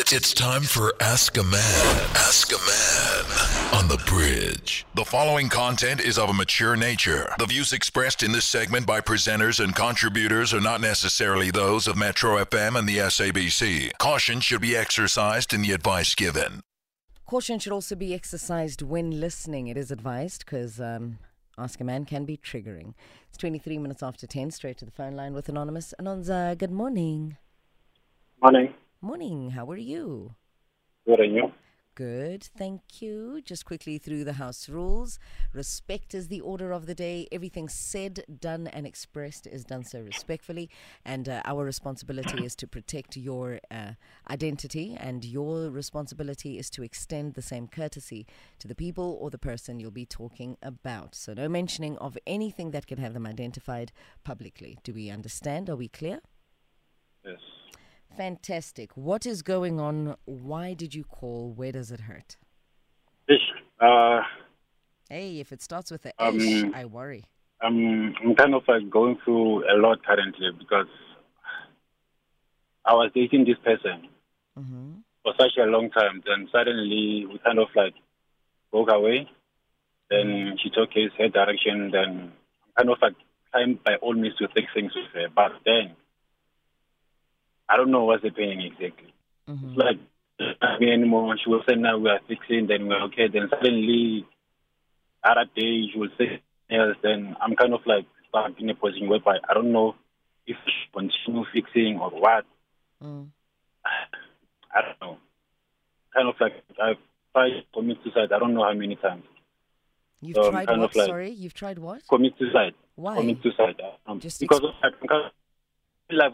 It's, it's time for Ask a Man. Ask a Man on the bridge. The following content is of a mature nature. The views expressed in this segment by presenters and contributors are not necessarily those of Metro FM and the SABC. Caution should be exercised in the advice given. Caution should also be exercised when listening. It is advised because um, Ask a Man can be triggering. It's 23 minutes after 10, straight to the phone line with Anonymous. Anonza, good morning. Morning. Morning, how are you? Good and you? Good, thank you. Just quickly through the house rules. Respect is the order of the day. Everything said, done, and expressed is done so respectfully. And uh, our responsibility is to protect your uh, identity, and your responsibility is to extend the same courtesy to the people or the person you'll be talking about. So, no mentioning of anything that can have them identified publicly. Do we understand? Are we clear? Yes. Fantastic. What is going on? Why did you call? Where does it hurt? Ish. Uh, Hey, if it starts with a Um, ish, I worry. I'm, I'm kind of like going through a lot currently because I was dating this person hmm for such a long time. Then suddenly we kind of like broke away. Then she took his head direction. Then I'm kind of like trying by all means to fix things with her. But then I don't know what's happening exactly. hmm It's like me anymore. She will say now we are fixing, then we're okay. Then suddenly, other day she will say else. Then I'm kind of like stuck in a position whereby I don't know if I should continue fixing or what. Mm. I don't know. Kind of like I've tried to commit suicide. I don't know how many times. You've So tried what? like- Sorry, you've tried what? Commit suicide. Why? Commit suicide. Um, Just because of I'm kind of like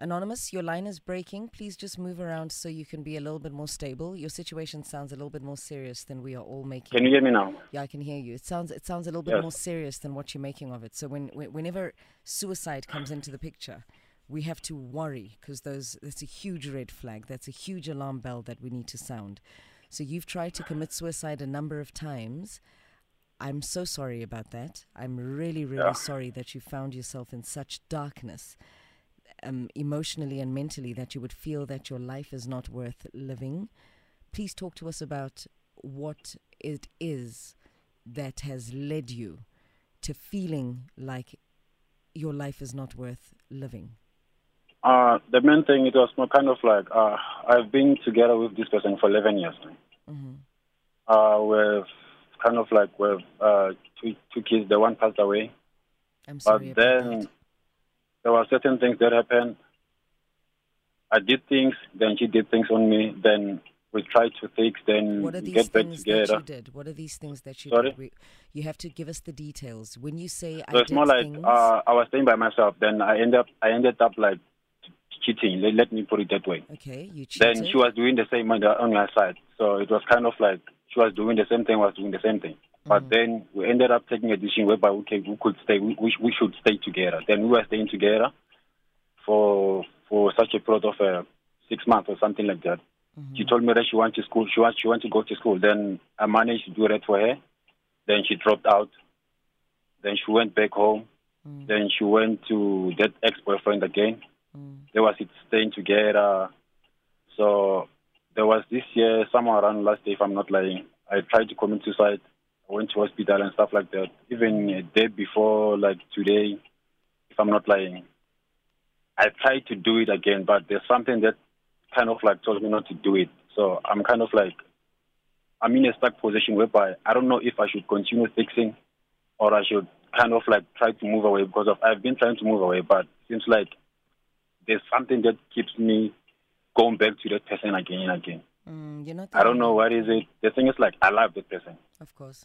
Anonymous, your line is breaking. Please just move around so you can be a little bit more stable. Your situation sounds a little bit more serious than we are all making. Can you hear me now? Yeah, I can hear you. It sounds it sounds a little bit Yes. more serious than what you're making of it. So when, when whenever suicide comes into the picture, we have to worry because those that's a huge red flag. That's a huge alarm bell that we need to sound. So you've tried to commit suicide a number of times. I'm so sorry about that. I'm really, really Yeah. sorry that you found yourself in such darkness, um, emotionally and mentally, that you would feel that your life is not worth living. Please talk to us about what it is that has led you to feeling like your life is not worth living. Uh, the main thing it was more kind of like uh, I've been together with this person for 11 years now. hmm Uh, we've kind of like we've uh, two two kids. The one passed away, I'm but sorry about then that. There were certain things that happened. I did things, then she did things on me. Then we tried to fix, then What are these get back things that you did? What are these things that you Sorry? did? We, you have to give us the details. When you say I So it's did more like things, uh, I was staying by myself. Then I ended up I ended up like cheating. Let, let me put it that way. okay, you cheated. Then she was doing the same on, the, on her side. So it was kind of like she was doing the same thing, was doing the same thing. But Mhm. then we ended up taking a decision whereby we, we could stay, we, we, should stay together. Then we were staying together for for such a period of uh, six months or something like that. Mhm. She told me that she went to school. She wants she wants to go to school. Then I managed to do that for her. Then she dropped out. Then she went back home. Mm, Then she went to that ex-boyfriend again mm, they were staying together. So there was this year, somewhere around last day, if I'm not lying, I tried to commit suicide. I went to hospital and stuff like that. Even a day before, like today, if I'm not lying, I tried to do it again, but there's something that kind of like told me not to do it. So I'm kind of like, I'm in a stuck position whereby I don't know if I should continue fixing or I should kind of like try to move away because of I've been trying to move away, but it seems like there's something that keeps me going back to that person again and again. mm, you're not. I don't know what is it. The thing is like I love that person, Of course,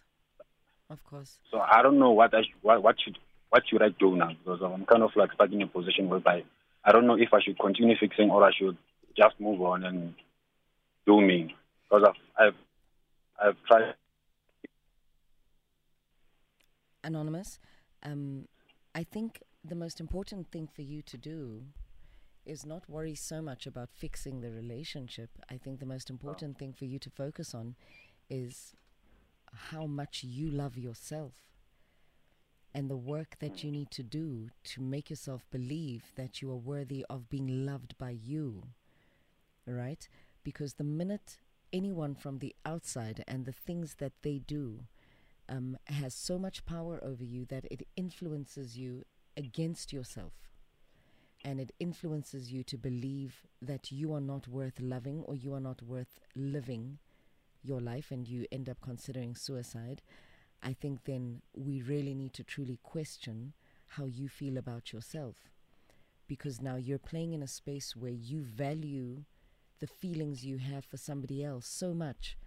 of course. so I don't know what I sh- what, what should what should I do now because I'm kind of like stuck in a position whereby I don't know if I should continue fixing or I should just move on and do me because I've I've I've tried. Anonymous, um, I think the most important thing for you to do is not worry so much about fixing the relationship. I think the most important thing for you to focus on is how much you love yourself and the work that you need to do to make yourself believe that you are worthy of being loved by you. right? Because the minute anyone from the outside and the things that they do um, has so much power over you that it influences you against yourself. And it influences you to believe that you are not worth loving or you are not worth living your life and you end up considering suicide. I think then we really need to truly question how you feel about yourself. Because now you're playing in a space where you value the feelings you have for somebody else so much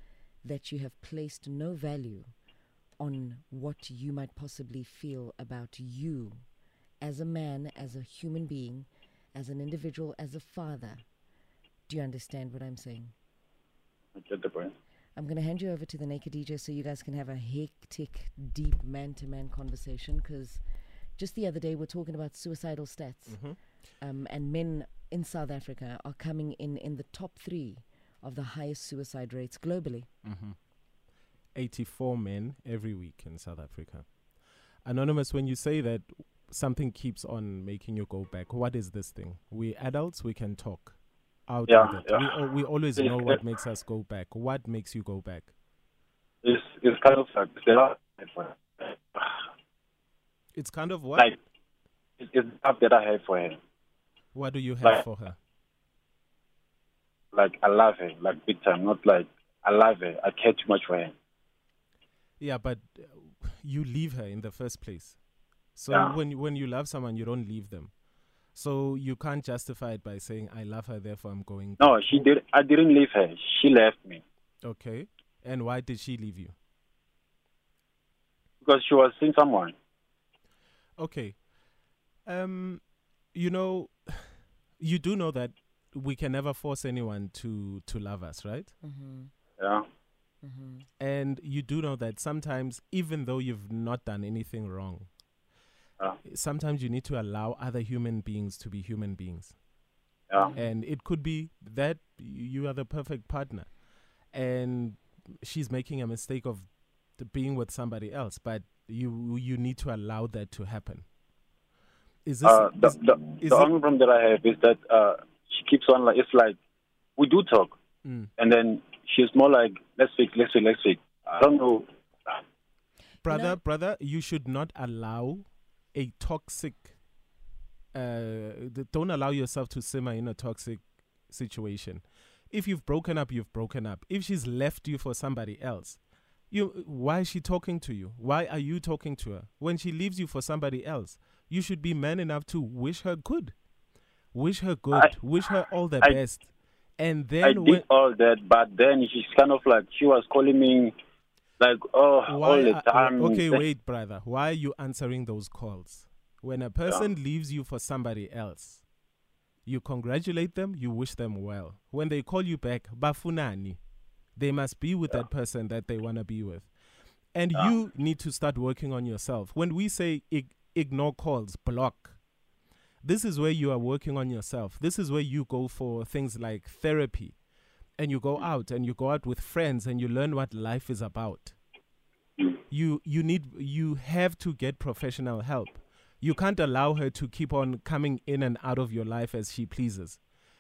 that you have placed no value on what you might possibly feel about you as a man, as a human being, as an individual, as a father. Do you understand what I'm saying? I get the point. I'm going to hand you over to the Naked DJ so you guys can have a hectic, deep man to man conversation because just the other day we're talking about suicidal stats. Um, and men in South Africa are coming in in the top three of the highest suicide rates globally. 84 men every week in South Africa. Anonymous, when you say that something keeps on making you go back, what is this thing? We adults, we can talk out Yeah, with it. yeah. We, we always know what makes us go back. What makes you go back? It's it's kind of like there It's kind of what? like it- it's stuff that I have for her. what do you have like- for her? Like I love her, like big time. Not like I love her. I care too much for her. Yeah, but you leave her in the first place. So Yeah. when when you love someone, you don't leave them. So you can't justify it by saying I love her, therefore I'm going. No, back." she did. I didn't leave her. She left me Okay, and why did she leave you? because she was seeing someone. Okay. Um, you know, you do know that we can never force anyone to to love us, right? Mm-hmm. Yeah. Mm-hmm. And you do know that sometimes, even though you've not done anything wrong, Yeah. sometimes you need to allow other human beings to be human beings. Yeah. And it could be that you are the perfect partner, and she's making a mistake of being with somebody else, but you you need to allow that to happen. Is this Uh, the is- the, is the it- only problem that I have is that uh, she keeps on like it's like we do talk, Mm. and then she's more like let's speak, let's fix, let's speak. I don't know. brother know- brother you should not allow a toxic uh don't allow yourself to simmer in a toxic situation. If you've broken up you've broken up. If she's left you for somebody else you why is she talking to you? Why are you talking to her? When she leaves you for somebody else you should be man enough to wish her good. Wish her good. I- wish her all the I- best. And then I did when all that, but then she's kind of like she was calling me like oh why all the time. okay wait brother. Why are you answering those calls? When a person leaves you for somebody else you congratulate them you wish them well. When they call you back bafunani. They must be with that person that they want to be with. And you need to start working on yourself. When we say ig- ignore calls block this is where you are working on yourself. This is where you go for things like therapy and you go mm. out and you go out with friends and you learn what life is about. Mm. You you need you have to get professional help. You can't allow her to keep on coming in and out of your life as she pleases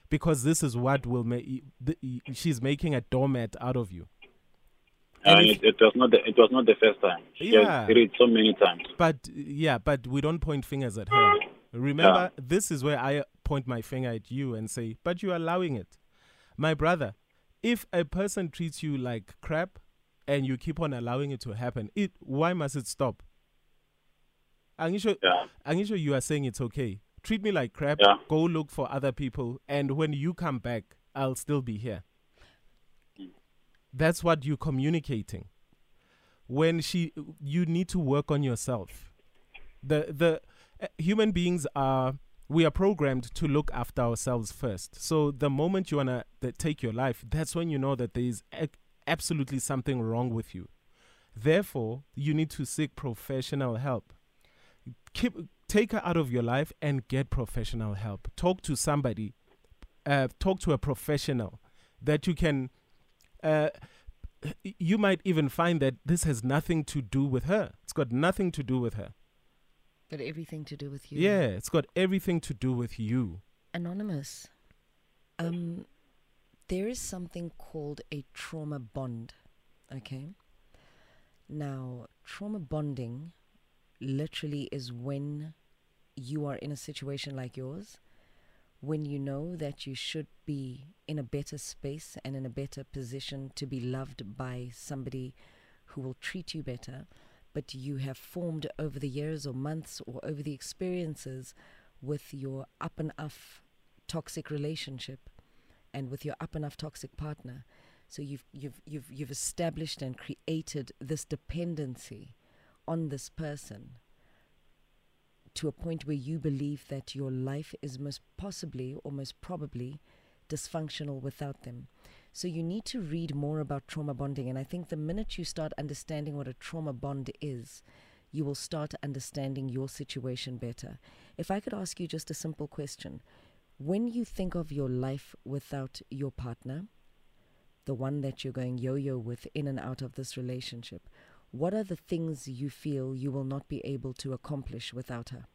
because this is what will make she's making a doormat out of you. And if- it, it was not the, it was not the first time. She Yeah. did it so many times. but yeah but we don't point fingers at her. Remember this is where i point my finger at you and say but you're allowing it. My brother if a person treats you like crap and you keep on allowing it to happen it why must it stop Angisho, Yeah. Angisho, you are saying it's okay. Treat me like crap. Yeah. Go look for other people, and when you come back, I'll still be here. That's what you're communicating. When she, you need to work on yourself. The the uh, human beings are we are programmed to look after ourselves first. So the moment you wanna take your life, that's when you know that there is ac- absolutely something wrong with you. Therefore, you need to seek professional help keep take her out of your life and get professional help talk to somebody uh, talk to a professional that you can uh, you might even find that this has nothing to do with her it's got nothing to do with her Got everything to do with you. yeah it's got everything to do with you Anonymous. Um, there is something called a trauma bond. Okay. Now, trauma bonding literally is when you are in a situation like yours, when you know that you should be in a better space and in a better position to be loved by somebody who will treat you better, but you have formed over the years or months or over the experiences with your up and off toxic relationship and with your up and off toxic partner. So you've you've you've you've established and created this dependency on this person to a point where you believe that your life is most possibly or most probably dysfunctional without them. So you need to read more about trauma bonding. And I think the minute you start understanding what a trauma bond is, you will start understanding your situation better. If I could ask you just a simple question when you think of your life without your partner, the one that you're going yo yo with in and out of this relationship, what are the things you feel you will not be able to accomplish without her?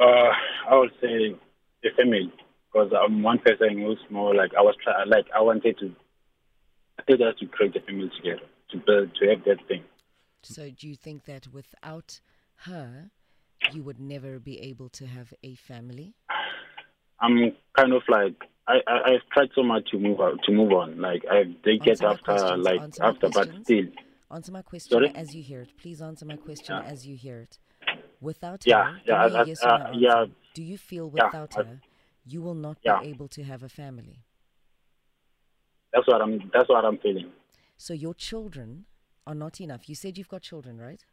Uh, I would say the family, because I'm one person who's more like I was try, like I wanted to, I did us to create a family together to build to have that thing. So, do you think that without her, you would never be able to have a family? I'm kind of like I, I I've tried so much to move out to move on. Like I they get after like answer after, but still, Answer my question Sorry? as you hear it. Please answer my question Yeah. as you hear it. Without Yeah, her, yeah, a I- yes uh, no yeah. Do you feel Yeah, without I- her, you will not Yeah. be able to have a family? that's what I'm that's what I'm feeling. So your children are not enough. You said you've got children, right?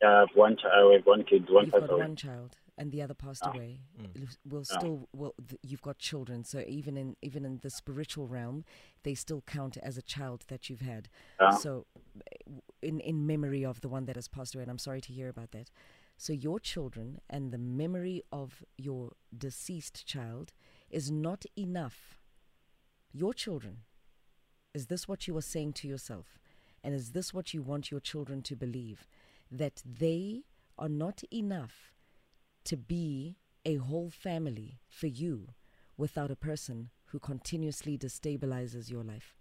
Yeah, I have one child, I have one kid, one you've person. got one child, and the other passed Yeah. away. Mm. L- Will Yeah. still, well, th- you've got children. So even in even in the spiritual realm, they still count as a child that you've had. Yeah. So, eh, in in memory of the one that has passed away, and I'm sorry to hear about that. So your children and the memory of your deceased child is not enough. Your children. Is this what you are saying to yourself? And is this what you want your children to believe? That they are not enough to be a whole family for you without a person who continuously destabilizes your life.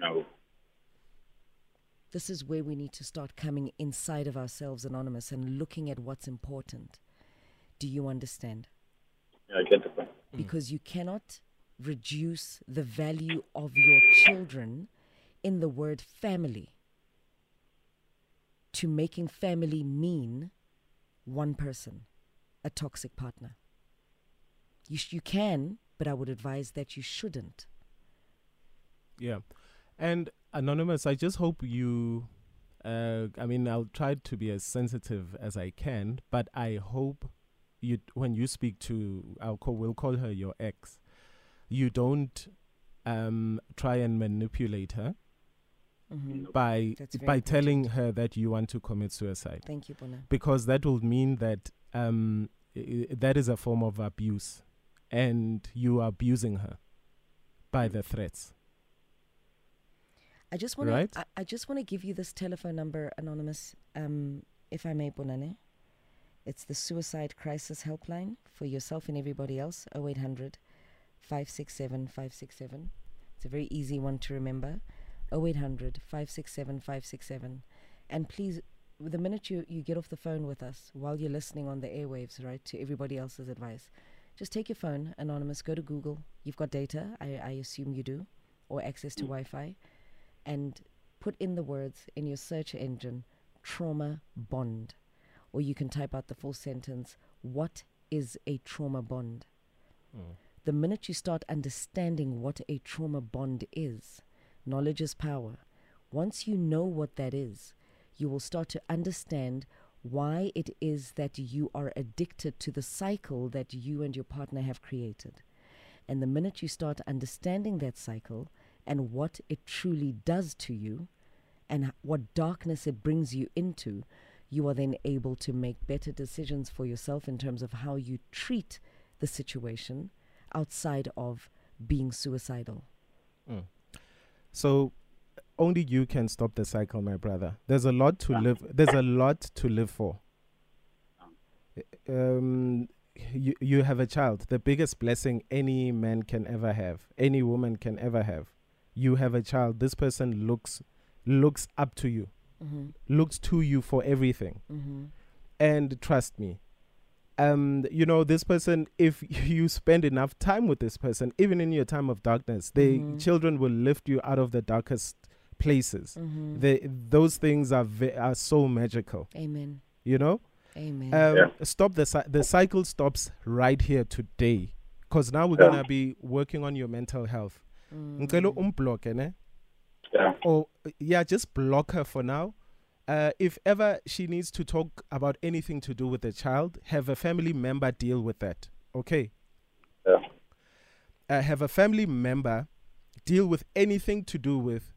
No. This is where we need to start coming inside of ourselves, Anonymous, and looking at what's important. Do you understand? Yeah, I get the point. Mm. because you cannot reduce the value of your children in the word family to making family mean one person, a toxic partner. You, sh- you can, but I would advise that you shouldn't. Yeah. And Anonymous, I just hope you. Uh, I mean, I'll try to be as sensitive as I can, but I hope you, when you speak to, I'll call, we'll call her your ex, you don't um, try and manipulate her hmm by by telling her that you want to commit suicide, Thank you, Bona. because that will mean that um, i- i- that is a form of abuse, and you are abusing her by the threats. I just want Right. to. I, I just want to give you this telephone number, anonymous, um, if I may, Bonane. It's the suicide crisis helpline for yourself and everybody else. 0800 567 567. It's a very easy one to remember. 0800 567 567. And please, the minute you, you get off the phone with us while you're listening on the airwaves, right, to everybody else's advice, just take your phone, anonymous, go to Google. You've got data, I, I assume you do, or access to Wi Fi and put in the words in your search engine trauma bond. Or you can type out the full sentence What is a trauma bond? Mm. The minute you start understanding what a trauma bond is, knowledge is power. Once you know what that is, you will start to understand why it is that you are addicted to the cycle that you and your partner have created. And the minute you start understanding that cycle and what it truly does to you and what darkness it brings you into, you are then able to make better decisions for yourself in terms of how you treat the situation outside of being suicidal. So only you can stop the cycle, my brother. There's a lot to live. There's a lot to live for. Um, you, you have a child, the biggest blessing any man can ever have, any woman can ever have. You have a child. This person looks looks up to you, Mm-hmm. looks to you for everything. Mm-hmm. And trust me, um, you know, this person, if you spend enough time with this person, even in your time of darkness, they Mhm. children will lift you out of the darkest places. Mm-hmm. They, those things are ve- are so magical, Amen. you know. Amen. Um, Yeah. Stop the cy- the cycle stops right here today, because now we're Yeah. gonna be working on your mental health. Mm. Ngicela umblock, ne? Yeah. or yeah, just block her for now. Uh, if ever she needs to talk about anything to do with the child, have a family member deal with that. Okay. Yeah. Uh, have a family member deal with anything to do with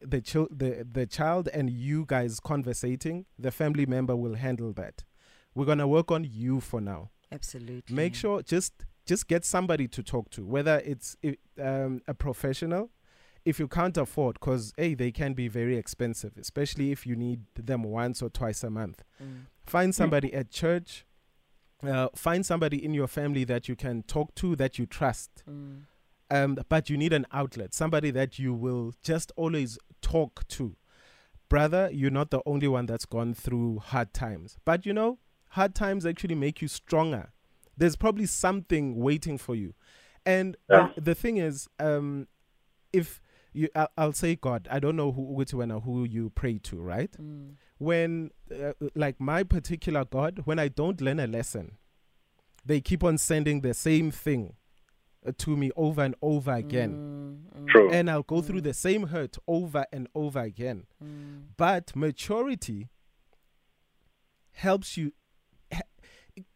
the chil- the the child and you guys conversating. The family member will handle that. We're gonna work on you for now Absolutely. make sure just just get somebody to talk to whether it's um, a professional if you can't afford because hey they can be very expensive especially if you need them once or twice a month. Mm. find somebody at church uh, find somebody in your family that you can talk to that you trust. Mm. um, but you need an outlet somebody that you will just always talk to. Brother you're not the only one that's gone through hard times but you know hard times actually make you stronger there's probably something waiting for you and Yeah. the, the thing is um, if you I'll, I'll say god i don't know who which one or who you pray to right Mm. when uh, like my particular god when i don't learn a lesson they keep on sending the same thing uh, to me over and over again Mm, mm, True. and i'll go through the same hurt over and over again mm. but maturity helps you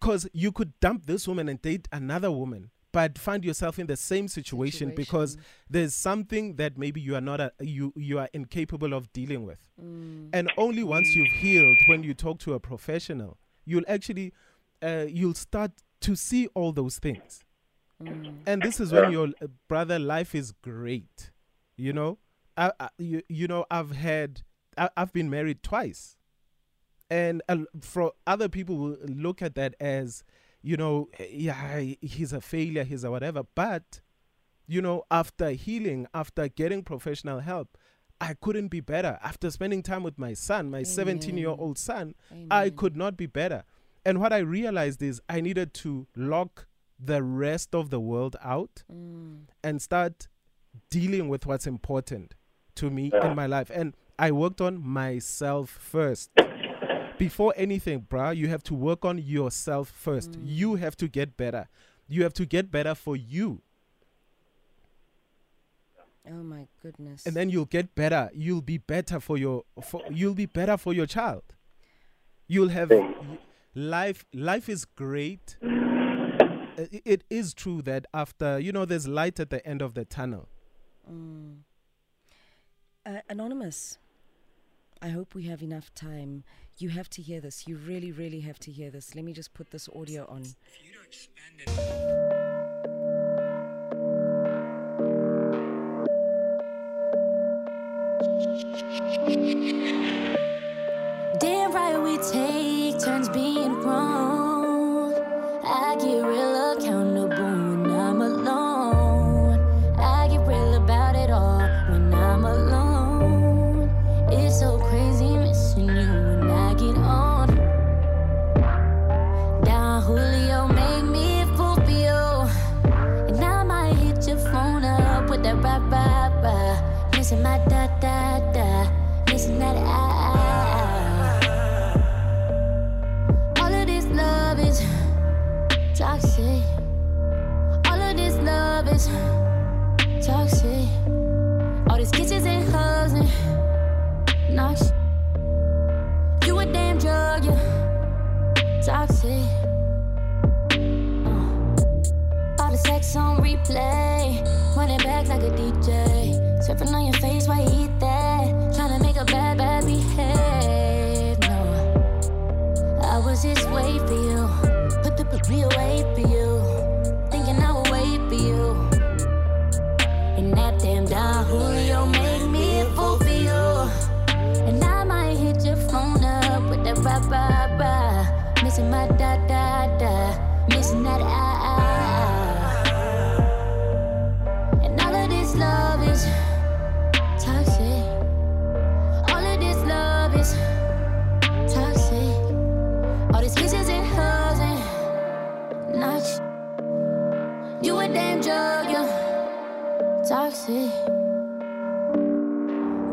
because you could dump this woman and date another woman but find yourself in the same situation, because there's something that maybe you are not a, you you are incapable of dealing with. Mm. and only once you've healed when you talk to a professional you'll actually uh, you'll start to see all those things. Mm. and this is when your uh, brother life is great you know? I, I, you, you know i've had I, i've been married twice and uh, for other people will look at that as you know yeah he's a failure he's a whatever but you know after healing after getting professional help i couldn't be better after spending time with my son my 17 year old son I could not be better. And what I realized is I needed to lock the rest of the world out Mm. and start dealing with what's important to me Yeah. in my life. And I worked on myself first. Before anything, bruh, you have to work on yourself first. You have to get better. You have to get better for you. Oh my goodness. And then you'll get better. You'll be better for your for you'll be better for your child. You'll have life life is great. It is true that after, you know, there's light at the end of the tunnel. Mm. Uh, anonymous. I hope we have enough time. You have to hear this. You really, really have to hear this. Let me just put this audio on. Damn right we take on replay, running back like a DJ. Surfing on your face while you eat that. Trying to make a bad, bad behave. No. I was this way for you. Put the put real way for you. Thinking I would wait for you. And that damn Don Julio make me fool for you. And I might hit your phone up with that rah rah rah. Missing my da da da. Missing that that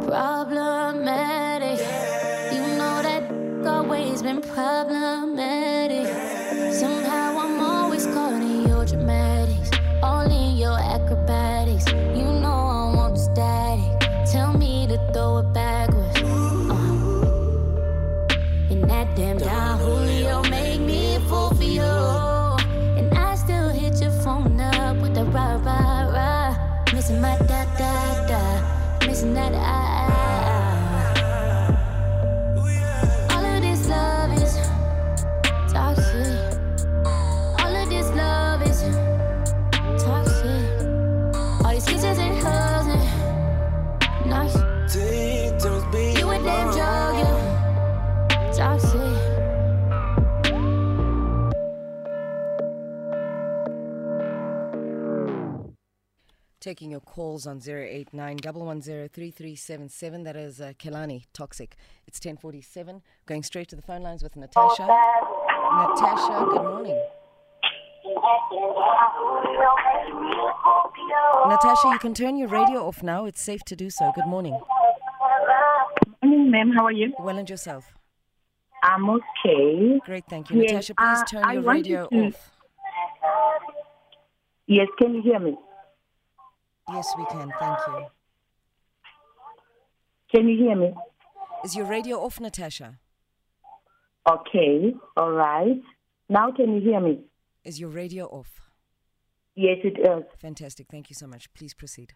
Problematic. You know that always been problematic. Taking your calls on 089 3377. That is uh, Kehlani, Toxic. It's 1047. Going straight to the phone lines with Natasha. Natasha, good morning. Natasha, you can turn your radio off now. It's safe to do so. Good morning. Good morning, ma'am. How are you? Well, and yourself? I'm okay. Great, thank you. Yes, Natasha, please uh, turn I your radio to- off. Yes, can you hear me? Yes, we can. Thank you. Can you hear me? Is your radio off, Natasha? Okay, all right. Now can you hear me? Is your radio off? Yes, it is. Fantastic. Thank you so much. Please proceed.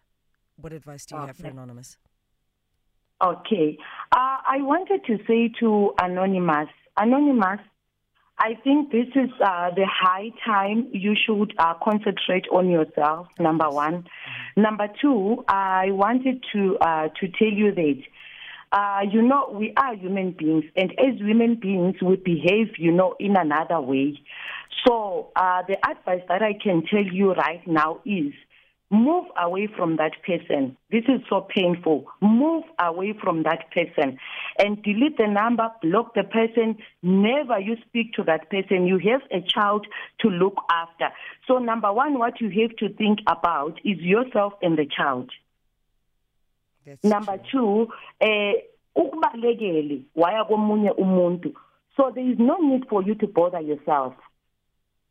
What advice do you have for Anonymous? Okay. Uh, I wanted to say to Anonymous, Anonymous, I think this is uh, the high time you should uh, concentrate on yourself, number one. Number two, I wanted to, uh, to tell you that, uh, you know, we are human beings, and as human beings, we behave, you know, in another way. So uh, the advice that I can tell you right now is move away from that person. This is so painful. Move away from that person and delete the number, block the person. Never you speak to that person. You have a child to look after. So, number one, what you have to think about is yourself and the child. That's Number true. two, eh waya komunye umuntu. So there is no need for you to bother yourself.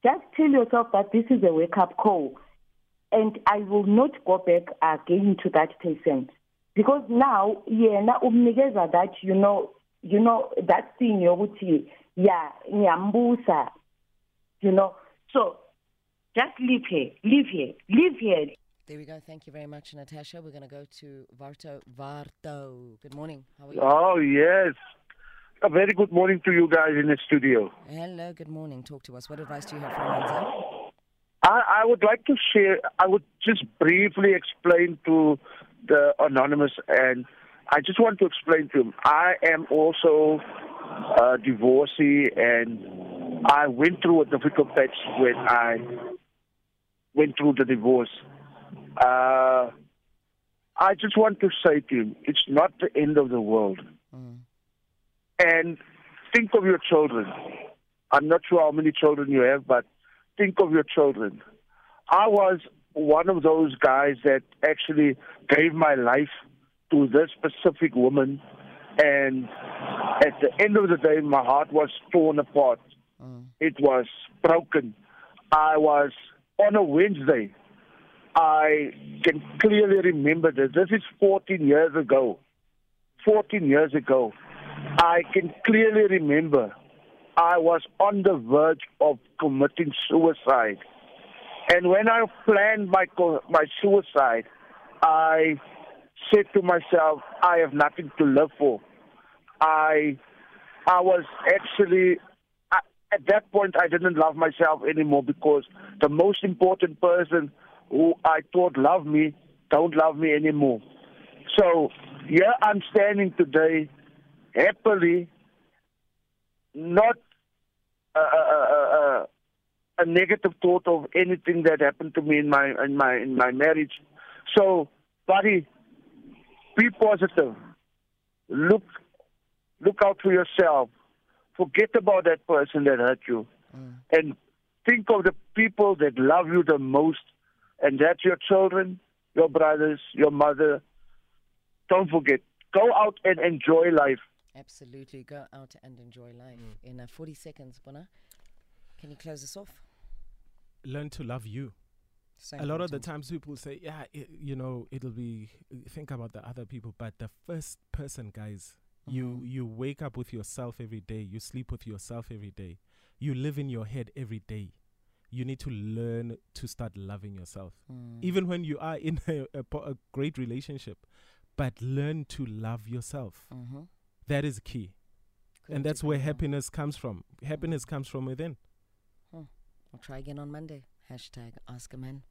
Just tell yourself that this is a wake up call and I will not go back again to that person. Because now yena umnikeza that you know you know that thing yokuthi yeah ngiyambusa you know so just leave here leave here leave here There we go. Thank you very much, Natasha. We're going to go to Varto. Varto. Good morning. How are you? Oh, yes. A very good morning to you guys in the studio. Hello. Good morning. Talk to us. What advice do you have for Manza? I, I would like to share, I would just briefly explain to the anonymous, and I just want to explain to him I am also a divorcee, and I went through a difficult patch when I went through the divorce. Uh, I just want to say to him, it's not the end of the world. And think of your children. I'm not sure how many children you have, but think of your children. I was one of those guys that actually gave my life to this specific woman, and at the end of the day, my heart was torn apart. Mm. It was broken. I was on a Wednesday. I can clearly remember this. This is 14 years ago. 14 years ago. I can clearly remember I was on the verge of committing suicide. And when I planned my my suicide, I said to myself, I have nothing to live for. I I was actually at that point I didn't love myself anymore because the most important person who I thought loved me don't love me anymore. So here I'm standing today, happily, not uh, a negative thought of anything that happened to me in my in my in my marriage. So, buddy, be positive. Look look out for yourself. Forget about that person that hurt you. And think of the people that love you the most, and that's your children, your brothers, your mother. Don't forget. Go out and enjoy life. Absolutely. Go out and enjoy life. In uh, 40 seconds, Bona, can you close us off? Learn to love you. So a lot of the times people say, yeah, i you know, it'll be think about the other people, but the first person, guys, you Mhm. you wake up with yourself every day, you sleep with yourself every day, you live in your head every day. You need to learn to start loving yourself, Mm. even when you are in a, a, a great relationship. But learn to love yourself. Mhm. That is key, Couldn't and that's where happiness comes from. Happiness comes from within. I'll try again on Monday. Hashtag Ask a Man.